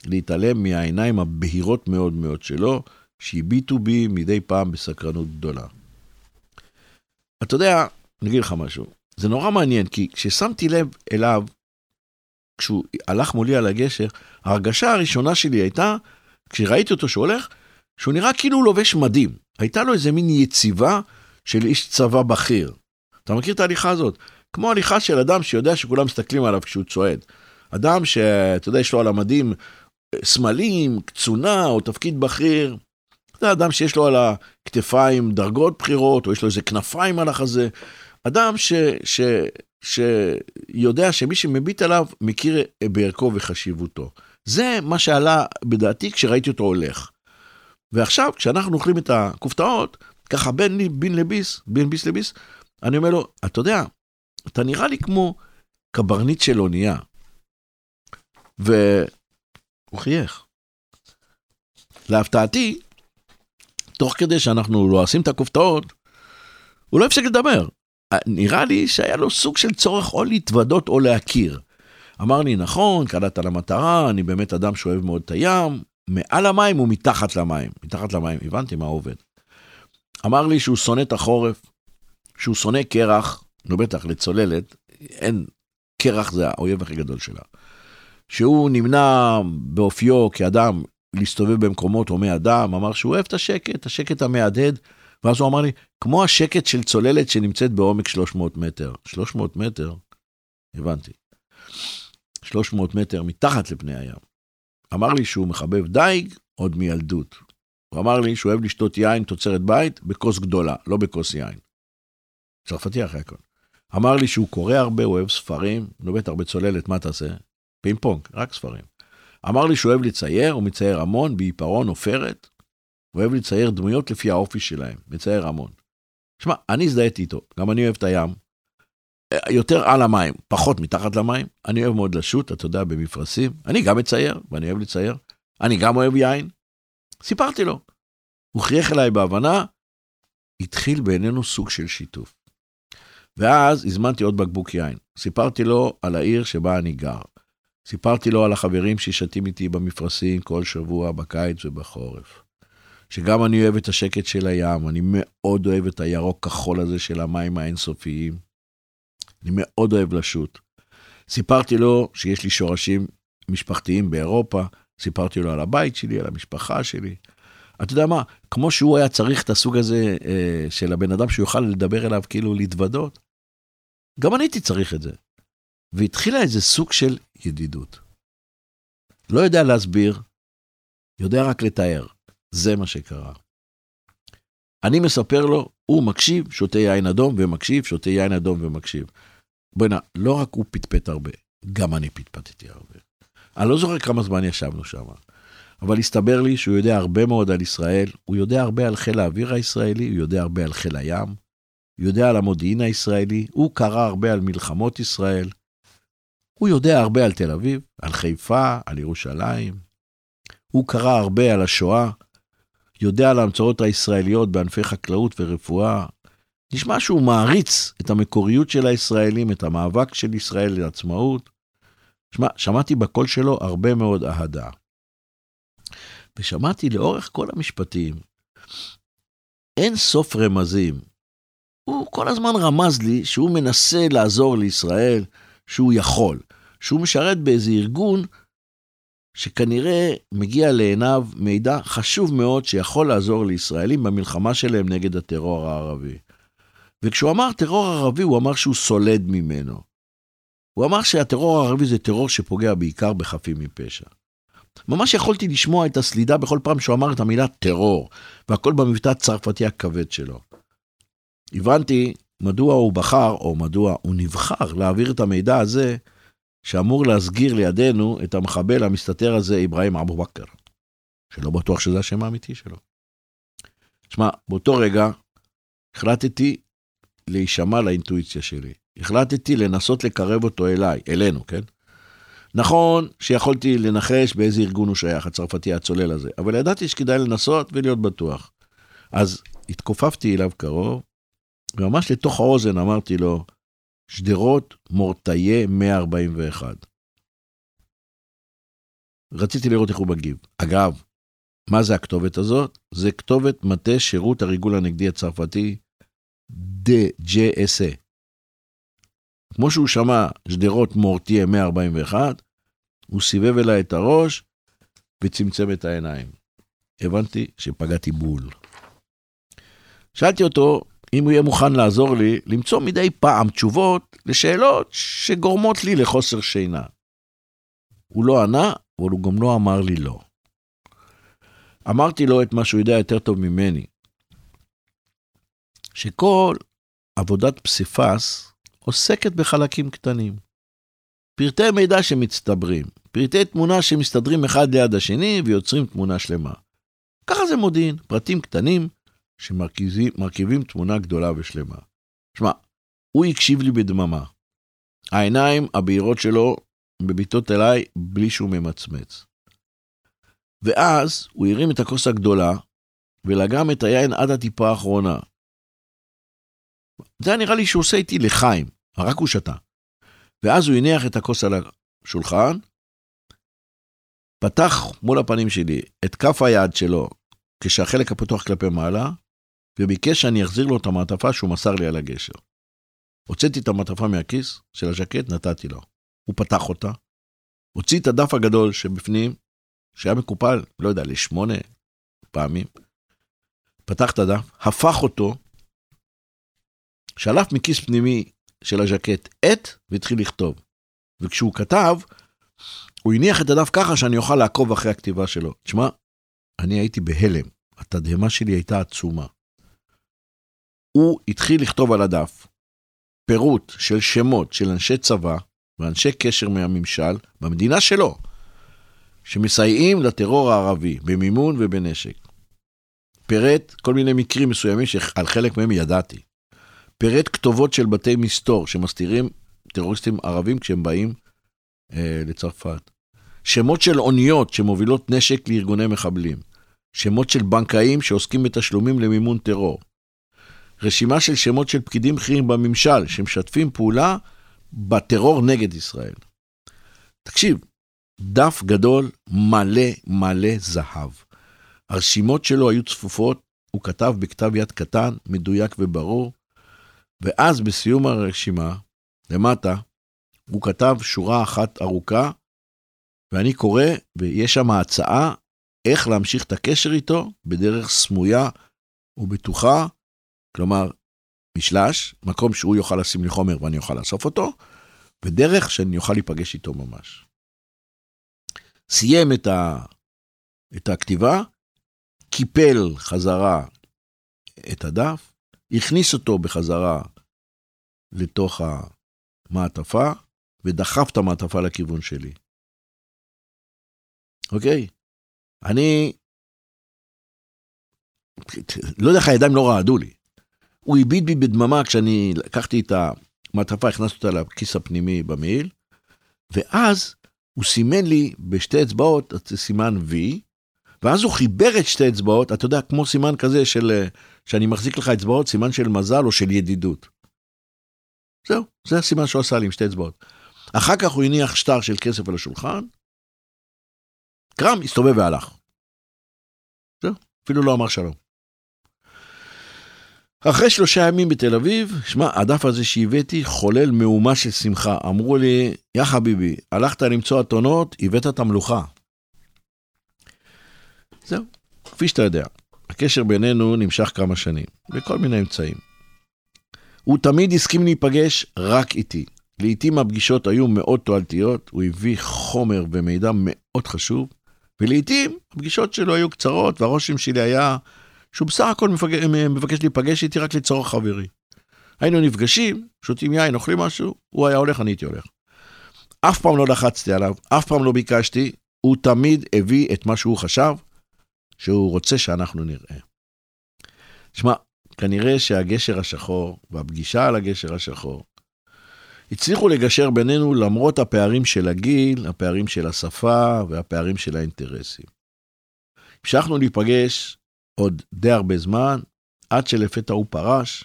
להתעלם מהעיניים הבהירות מאוד מאוד שלו, שהביטו בי מדי פעם בסקרנות גדולה. אתה יודע, אני אגיד לך משהו, זה נורא מעניין, כי כששמתי לב אליו, כשהוא הלך מולי על הגשר, ההרגשה הראשונה שלי הייתה, כשראיתי אותו שהולך, שהוא נראה כאילו הוא לובש מדים. הייתה לו איזה מין יציבה של איש צבא בכיר. אתה מכיר את ההליכה הזאת? כמו הליכה של אדם שיודע שכולם מסתכלים עליו כשהוא צועד. אדם שאתה יודע, יש לו על המדים סמלים, קצונה או תפקיד בכיר. זה אדם שיש לו על הכתפיים דרגות בכירות, או יש לו איזה כנפיים על החזה. אדם ש, ש, שיודע שמי שמביט עליו מכיר בערכו וחשיבותו. זה מה שעלה בדעתי כשראיתי אותו הולך. ועכשיו, כשאנחנו אוכלים את הכופתאות, ככה בין, בין לביס, בין ביס לביס, אני אומר לו, אתה יודע, אתה נראה לי כמו קברניט של אונייה. והוא חייך. להפתעתי, תוך כדי שאנחנו לועסים את הכופתאות, הוא לא הפסיק לדבר. נראה לי שהיה לו סוג של צורך או להתוודות או להכיר. אמר לי, נכון, קלעת למטרה, אני באמת אדם שאוהב מאוד את הים, מעל המים ומתחת למים. מתחת למים, הבנתי מה עובד. אמר לי שהוא שונא את החורף, שהוא שונא קרח, נו בטח, לצוללת, אין, קרח זה האויב הכי גדול שלה. שהוא נמנע באופיו כאדם להסתובב במקומות הומי אדם, אמר שהוא אוהב את השקט, השקט המהדהד, ואז הוא אמר לי, כמו השקט של צוללת שנמצאת בעומק 300 מטר. 300 מטר? הבנתי. 300 מטר מתחת לפני הים. אמר לי שהוא מחבב דייג עוד מילדות. הוא אמר לי שהוא אוהב לשתות יין תוצרת בית בכוס גדולה, לא בכוס יין. צרפתי אחרי הכל. אמר לי שהוא קורא הרבה, הוא אוהב ספרים, נו בטח בצוללת, מה תעשה? פינג פונג, רק ספרים. אמר לי שהוא אוהב לצייר, הוא מצייר המון בעיפרון עופרת. אוהב לצייר דמויות לפי האופי שלהם, מצייר המון. שמע, אני הזדהיתי איתו, גם אני אוהב את הים. יותר על המים, פחות מתחת למים. אני אוהב מאוד לשוט, אתה יודע, במפרשים. אני גם מצייר, ואני אוהב לצייר. אני גם אוהב יין. סיפרתי לו. הוא חייך אליי בהבנה, התחיל בינינו סוג של שיתוף. ואז הזמנתי עוד בקבוק יין. סיפרתי לו על העיר שבה אני גר. סיפרתי לו על החברים ששתים איתי במפרשים כל שבוע, בקיץ ובחורף. שגם אני אוהב את השקט של הים, אני מאוד אוהב את הירוק כחול הזה של המים האינסופיים. אני מאוד אוהב לשוט. סיפרתי לו שיש לי שורשים משפחתיים באירופה, סיפרתי לו על הבית שלי, על המשפחה שלי. אתה יודע מה, כמו שהוא היה צריך את הסוג הזה אה, של הבן אדם שיוכל לדבר אליו, כאילו להתוודות, גם אני הייתי צריך את זה. והתחילה איזה סוג של ידידות. לא יודע להסביר, יודע רק לתאר. זה מה שקרה. אני מספר לו, הוא מקשיב, שותה יין אדום ומקשיב, שותה יין אדום ומקשיב. בוא'נה, לא רק הוא פטפט הרבה, גם אני פטפטתי הרבה. אני לא זוכר כמה זמן ישבנו שם, אבל הסתבר לי שהוא יודע הרבה מאוד על ישראל, הוא יודע הרבה על חיל האוויר הישראלי, הוא יודע הרבה על חיל הים, הוא יודע על המודיעין הישראלי, הוא קרא הרבה על מלחמות ישראל, הוא יודע הרבה על תל אביב, על חיפה, על ירושלים, הוא קרא הרבה על השואה, יודע על ההמצאות הישראליות בענפי חקלאות ורפואה. נשמע שהוא מעריץ את המקוריות של הישראלים, את המאבק של ישראל לעצמאות. שמע, שמעתי בקול שלו הרבה מאוד אהדה. ושמעתי לאורך כל המשפטים אין סוף רמזים. הוא כל הזמן רמז לי שהוא מנסה לעזור לישראל, שהוא יכול, שהוא משרת באיזה ארגון שכנראה מגיע לעיניו מידע חשוב מאוד שיכול לעזור לישראלים במלחמה שלהם נגד הטרור הערבי. וכשהוא אמר טרור ערבי, הוא אמר שהוא סולד ממנו. הוא אמר שהטרור הערבי זה טרור שפוגע בעיקר בחפים מפשע. ממש יכולתי לשמוע את הסלידה בכל פעם שהוא אמר את המילה טרור, והכל במבטא הצרפתי הכבד שלו. הבנתי מדוע הוא בחר, או מדוע הוא נבחר, להעביר את המידע הזה שאמור להסגיר לידינו את המחבל המסתתר הזה, אברהים אבו בכר, שלא בטוח שזה השם האמיתי שלו. שמע, באותו רגע החלטתי להישמע לאינטואיציה שלי. החלטתי לנסות לקרב אותו אליי, אלינו, כן? נכון שיכולתי לנחש באיזה ארגון הוא שייך, הצרפתי הצולל הזה, אבל ידעתי שכדאי לנסות ולהיות בטוח. אז התכופפתי אליו קרוב, וממש לתוך האוזן אמרתי לו, שדרות מורטיה 141. רציתי לראות איך הוא מגיב. אגב, מה זה הכתובת הזאת? זה כתובת מטה שירות הריגול הנגדי הצרפתי, DJSA. כמו שהוא שמע שדרות מורטיה 141, הוא סיבב אליי את הראש וצמצם את העיניים. הבנתי שפגעתי בול. שאלתי אותו אם הוא יהיה מוכן לעזור לי למצוא מדי פעם תשובות לשאלות שגורמות לי לחוסר שינה. הוא לא ענה, אבל הוא גם לא אמר לי לא. אמרתי לו את מה שהוא יודע יותר טוב ממני, שכל עבודת פסיפס עוסקת בחלקים קטנים. פרטי מידע שמצטברים, פרטי תמונה שמסתדרים אחד ליד השני ויוצרים תמונה שלמה. ככה זה מודיעין, פרטים קטנים שמרכיבים תמונה גדולה ושלמה. שמע, הוא הקשיב לי בדממה. העיניים הבהירות שלו מביטות אליי בלי שהוא ממצמץ. ואז הוא הרים את הכוס הגדולה ולגם את היין עד הטיפה האחרונה. זה נראה לי שהוא עושה איתי לחיים, רק הוא שתה. ואז הוא הניח את הכוס על השולחן, פתח מול הפנים שלי את כף היד שלו כשהחלק הפתוח כלפי מעלה, וביקש שאני אחזיר לו את המעטפה שהוא מסר לי על הגשר. הוצאתי את המעטפה מהכיס של הז'קט, נתתי לו. הוא פתח אותה, הוציא את הדף הגדול שבפנים, שהיה מקופל, לא יודע, לשמונה פעמים, פתח את הדף, הפך אותו, שלף מכיס פנימי של הז'קט עט והתחיל לכתוב. וכשהוא כתב, הוא הניח את הדף ככה שאני אוכל לעקוב אחרי הכתיבה שלו. תשמע, אני הייתי בהלם, התדהמה שלי הייתה עצומה. הוא התחיל לכתוב על הדף פירוט של שמות של אנשי צבא ואנשי קשר מהממשל במדינה שלו, שמסייעים לטרור הערבי במימון ובנשק. פירט כל מיני מקרים מסוימים שעל חלק מהם ידעתי. פירט כתובות של בתי מסתור שמסתירים טרוריסטים ערבים כשהם באים אה, לצרפת. שמות של אוניות שמובילות נשק לארגוני מחבלים. שמות של בנקאים שעוסקים בתשלומים למימון טרור. רשימה של שמות של פקידים בכירים בממשל שמשתפים פעולה בטרור נגד ישראל. תקשיב, דף גדול מלא מלא זהב. הרשימות שלו היו צפופות, הוא כתב בכתב יד קטן, מדויק וברור, ואז בסיום הרשימה, למטה, הוא כתב שורה אחת ארוכה, ואני קורא, ויש שם הצעה איך להמשיך את הקשר איתו בדרך סמויה ובטוחה, כלומר, משלש, מקום שהוא יוכל לשים לי חומר ואני אוכל לאסוף אותו, ודרך שאני אוכל להיפגש איתו ממש. סיים את, ה, את הכתיבה, קיפל חזרה את הדף, הכניס אותו בחזרה לתוך המעטפה, ודחף את המעטפה לכיוון שלי. אוקיי? אני... לא יודע איך הידיים לא רעדו לי. הוא הביט בי בדממה כשאני לקחתי את המעטפה, הכנסתי אותה לכיס הפנימי במעיל, ואז הוא סימן לי בשתי אצבעות את סימן V, ואז הוא חיבר את שתי אצבעות, אתה יודע, כמו סימן כזה של, שאני מחזיק לך אצבעות, סימן של מזל או של ידידות. זהו, זה הסימן שהוא עשה לי עם שתי אצבעות. אחר כך הוא הניח שטר של כסף על השולחן, קרם, הסתובב והלך. זהו, אפילו לא אמר שלום. אחרי שלושה ימים בתל אביב, שמע, הדף הזה שהבאתי חולל מהומה של שמחה. אמרו לי, יא חביבי, הלכת למצוא אתונות, הבאת את המלוכה. זהו, כפי שאתה יודע, הקשר בינינו נמשך כמה שנים, בכל מיני אמצעים. הוא תמיד הסכים להיפגש רק איתי. לעתים הפגישות היו מאוד תועלתיות, הוא הביא חומר ומידע מאוד חשוב, ולעתים הפגישות שלו היו קצרות, והרושם שלי היה שהוא בסך הכל מפג... מבקש להיפגש איתי רק לצורך חברי. היינו נפגשים, שותים יין, אוכלים משהו, הוא היה הולך, אני הייתי הולך. אף פעם לא לחצתי עליו, אף פעם לא ביקשתי, הוא תמיד הביא את מה שהוא חשב שהוא רוצה שאנחנו נראה. שמע, כנראה שהגשר השחור והפגישה על הגשר השחור הצליחו לגשר בינינו למרות הפערים של הגיל, הפערים של השפה והפערים של האינטרסים. המשכנו להיפגש עוד די הרבה זמן, עד שלפתע הוא פרש,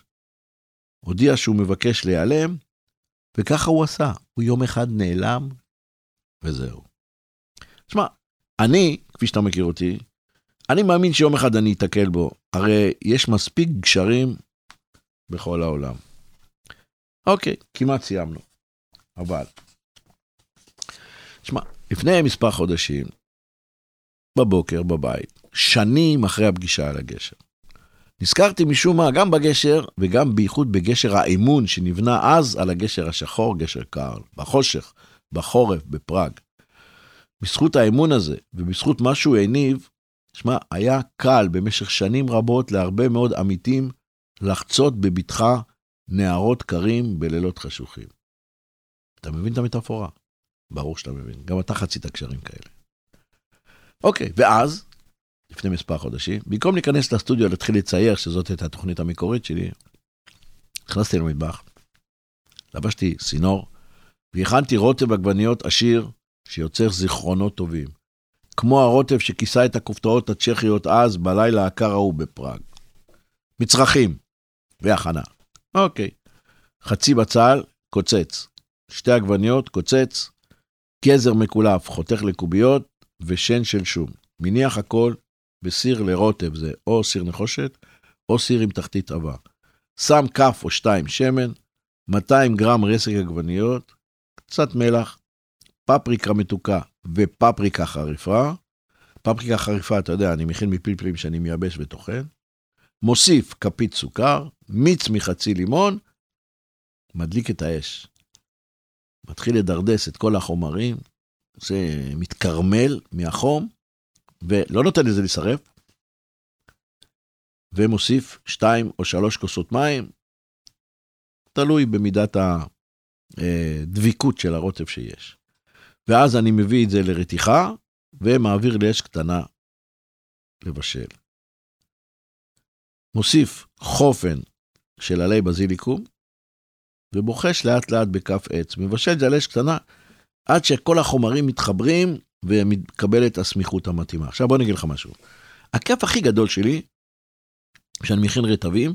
הודיע שהוא מבקש להיעלם, וככה הוא עשה. הוא יום אחד נעלם, וזהו. תשמע, אני, כפי שאתה מכיר אותי, אני מאמין שיום אחד אני אתקל בו. הרי יש מספיק גשרים בכל העולם. אוקיי, כמעט סיימנו. אבל, תשמע, לפני מספר חודשים, בבוקר בבית, שנים אחרי הפגישה על הגשר. נזכרתי משום מה גם בגשר וגם בייחוד בגשר האמון שנבנה אז על הגשר השחור, גשר קרל, בחושך, בחורף, בפראג. בזכות האמון הזה ובזכות מה שהוא הניב, שמע, היה קל במשך שנים רבות להרבה מאוד עמיתים לחצות בבטחה נהרות קרים בלילות חשוכים. אתה מבין את המטאפורה? ברור שאתה מבין, גם אתה חצית קשרים כאלה. אוקיי, ואז, לפני מספר חודשים, במקום להיכנס לסטודיו להתחיל לצייר, שזאת הייתה התוכנית המקורית שלי, נכנסתי למטבח, לבשתי סינור, והכנתי רוטב עגבניות עשיר שיוצר זיכרונות טובים. כמו הרוטב שכיסה את הכופתאות הצ'כיות אז, בלילה הקר ההוא בפראג. מצרכים והכנה. אוקיי. חצי בצל, קוצץ. שתי עגבניות, קוצץ. גזר מקולף, חותך לקוביות, ושן של שום. מניח הכל בסיר לרוטב, זה או סיר נחושת, או סיר עם תחתית עבה. שם כף או שתיים שמן, 200 גרם רסק עגבניות, קצת מלח, פפריקה מתוקה ופפריקה חריפה. פפריקה חריפה, אתה יודע, אני מכין מפלפלים שאני מייבש וטוחן. מוסיף כפית סוכר, מיץ מחצי לימון, מדליק את האש. מתחיל לדרדס את כל החומרים, זה מתקרמל מהחום, ולא נותן לזה להישרף, ומוסיף שתיים או שלוש כוסות מים, תלוי במידת הדביקות של הרוטב שיש. ואז אני מביא את זה לרתיחה, ומעביר לאש קטנה לבשל. מוסיף חופן של עלי בזיליקום, ובוחש לאט לאט בכף עץ. מבשל את זה על אש קטנה, עד שכל החומרים מתחברים ומתקבלת הסמיכות המתאימה. עכשיו בוא אני אגיד לך משהו. הכיף הכי גדול שלי, כשאני מכין רטבים,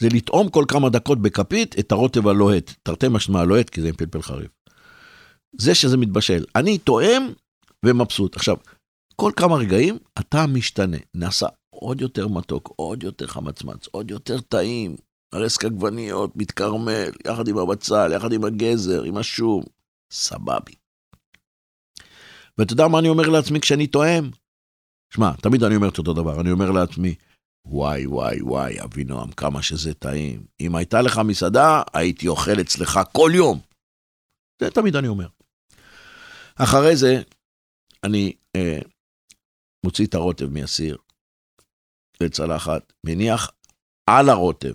זה לטעום כל כמה דקות בכפית את הרוטב הלוהט, תרתי משמע הלוהט, כי זה עם פלפל חריף. זה שזה מתבשל. אני טועם ומבסוט. עכשיו, כל כמה רגעים אתה משתנה, נעשה עוד יותר מתוק, עוד יותר חמצמץ, עוד יותר טעים, הרסק עגבניות, מתקרמל, יחד עם הבצל, יחד עם הגזר, עם השום, סבבי. ואתה יודע מה אני אומר לעצמי כשאני טועם? שמע, תמיד אני אומר את אותו דבר, אני אומר לעצמי, וואי, וואי, וואי, אבינועם, כמה שזה טעים. אם הייתה לך מסעדה, הייתי אוכל אצלך כל יום. זה תמיד אני אומר. אחרי זה, אני אה, מוציא את הרוטב מהסיר לצלחת, מניח על הרוטב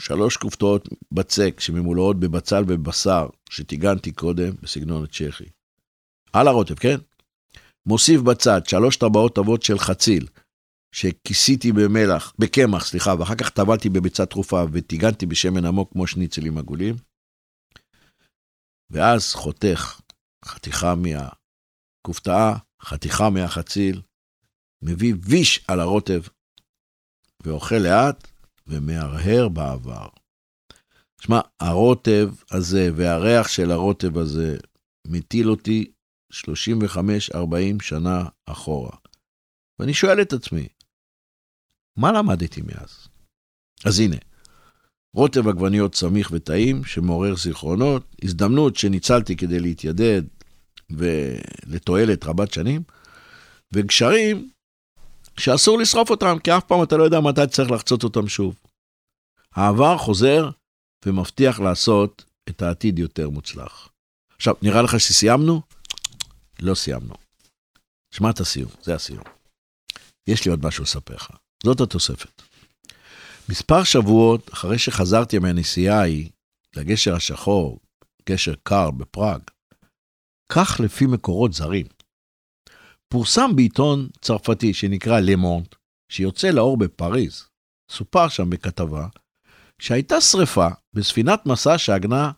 שלוש כופתאות בצק שממולאות בבצל ובבשר שטיגנתי קודם בסגנון הצ'כי. על הרוטב, כן? מוסיף בצד שלוש טבעות אבות של חציל שכיסיתי במלח, בקמח, סליחה, ואחר כך טבלתי בביצה טרופה וטיגנתי בשמן עמוק כמו שניצלים עגולים. ואז חותך חתיכה מהכופתאה, חתיכה מהחציל, מביא ויש על הרוטב, ואוכל לאט ומהרהר בעבר. שמע, הרוטב הזה והריח של הרוטב הזה מטיל אותי 35-40 שנה אחורה. ואני שואל את עצמי, מה למדתי מאז? אז הנה, רוטב עגבניות סמיך וטעים שמעורר זיכרונות, הזדמנות שניצלתי כדי להתיידד ולתועלת רבת שנים, וגשרים שאסור לשרוף אותם, כי אף פעם אתה לא יודע מתי צריך לחצות אותם שוב. העבר חוזר ומבטיח לעשות את העתיד יותר מוצלח. עכשיו, נראה לך שסיימנו? לא סיימנו. שמע את הסיום, זה הסיום. יש לי עוד משהו לספר לך. זאת התוספת. מספר שבועות אחרי שחזרתי מהנסיעה ההיא לגשר השחור, גשר קר בפראג, כך לפי מקורות זרים. פורסם בעיתון צרפתי שנקרא למונט, שיוצא לאור בפריז. סופר שם בכתבה שהייתה שרפה בספינת מסע שעגנה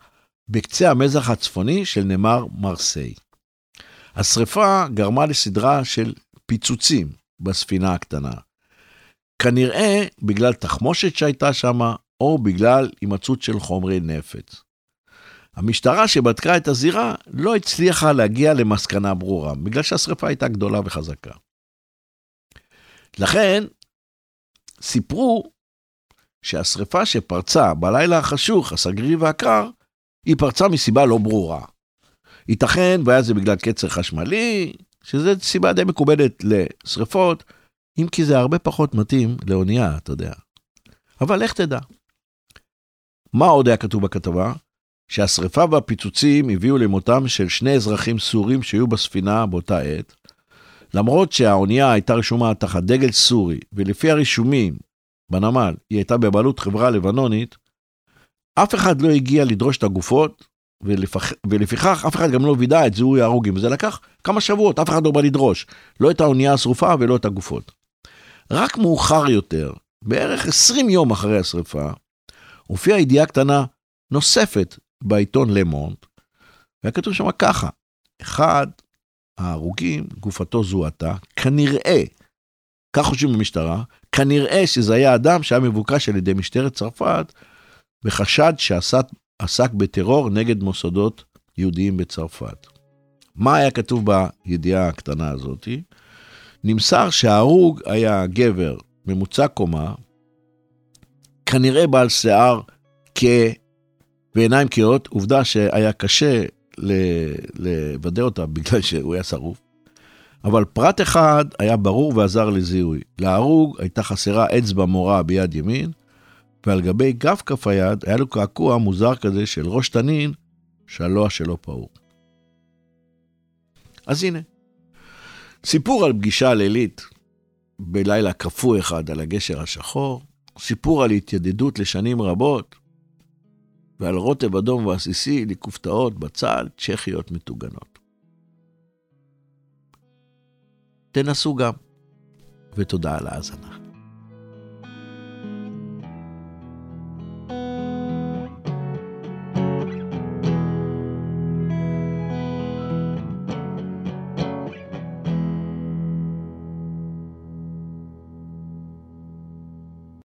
בקצה המזח הצפוני של נמר מרסיי. השרפה גרמה לסדרה של פיצוצים בספינה הקטנה. כנראה בגלל תחמושת שהייתה שם, או בגלל הימצאות של חומרי נפץ. המשטרה שבדקה את הזירה לא הצליחה להגיע למסקנה ברורה, בגלל שהשרפה הייתה גדולה וחזקה. לכן, סיפרו שהשרפה שפרצה בלילה החשוך, הסגרי והקר, היא פרצה מסיבה לא ברורה. ייתכן והיה זה בגלל קצר חשמלי, שזו סיבה די מקובלת לשרפות, אם כי זה הרבה פחות מתאים לאונייה, אתה יודע. אבל לך תדע. מה עוד היה כתוב בכתבה? שהשרפה והפיצוצים הביאו למותם של שני אזרחים סורים שהיו בספינה באותה עת. למרות שהאונייה הייתה רשומה תחת דגל סורי, ולפי הרישומים בנמל היא הייתה בבעלות חברה לבנונית, אף אחד לא הגיע לדרוש את הגופות, ולפח... ולפיכך אף אחד גם לא וידא את זיהוי ההרוגים. זה לקח כמה שבועות, אף אחד לא בא לדרוש. לא את האונייה השרופה ולא את הגופות. רק מאוחר יותר, בערך 20 יום אחרי השרפה, הופיעה ידיעה קטנה נוספת בעיתון למונט, והיה כתוב שם ככה, אחד ההרוגים, גופתו זוהתה, כנראה, כך חושבים במשטרה, כנראה שזה היה אדם שהיה מבוקש על ידי משטרת צרפת בחשד שעסק בטרור נגד מוסדות יהודיים בצרפת. מה היה כתוב בידיעה הקטנה הזאת? נמסר שההרוג היה גבר ממוצע קומה, כנראה בעל שיער כהה ועיניים כהות, עובדה שהיה קשה לוודא אותה בגלל שהוא היה שרוף. אבל פרט אחד היה ברור ועזר לזיהוי. להרוג הייתה חסרה אצבע מורה ביד ימין, ועל גבי גב כף היד היה לו קעקוע מוזר כזה של ראש תנין, שהלוע שלו פעור. אז הנה, סיפור על פגישה לילית בלילה קפוא אחד על הגשר השחור, סיפור על התיידדות לשנים רבות, ועל רוטב אדום ועסיסי לכופתאות בצל צ'כיות מטוגנות. תנסו גם, ותודה על ההאזנה.